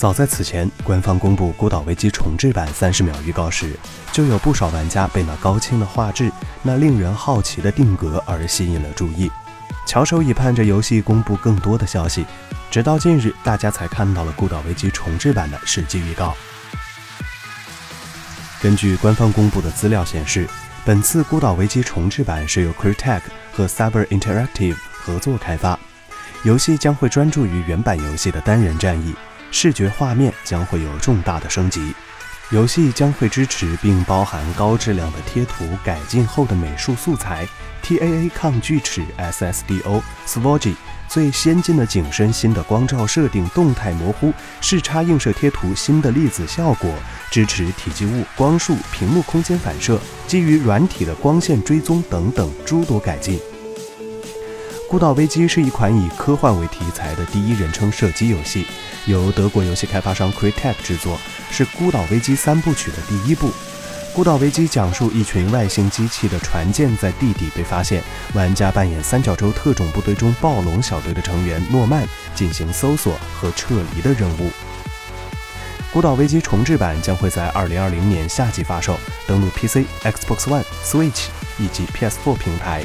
早在此前，官方公布《孤岛危机》重置版三十秒预告时，就有不少玩家被那高清的画质、那令人好奇的定格而吸引了注意。翘首以盼着游戏公布更多的消息，直到近日，大家才看到了《孤岛危机》重置版的实际预告。根据官方公布的资料显示，本次《孤岛危机》重置版是由 Crytek 和 Cyber Interactive 合作开发，游戏将会专注于原版游戏的单人战役。视觉画面将会有重大的升级，游戏将会支持并包含高质量的贴图改进后的美术素材，TAA 抗锯齿 SSDO Svoji 最先进的景深新的光照设定动态模糊视差映射贴图新的粒子效果，支持体积物光束屏幕空间反射，基于软体的光线追踪等等诸多改进。《孤岛危机》是一款以科幻为题材的第一人称射击游戏，由德国游戏开发商 Crytek 制作，是《孤岛危机》三部曲的第一部。《孤岛危机》讲述一群外星机器的船舰在地底被发现，玩家扮演三角洲特种部队中暴龙小队的成员诺曼，进行搜索和撤离的任务。《孤岛危机》重置版将会在2020年夏季发售，登陆 PC、Xbox One、Switch 以及 PS4 平台。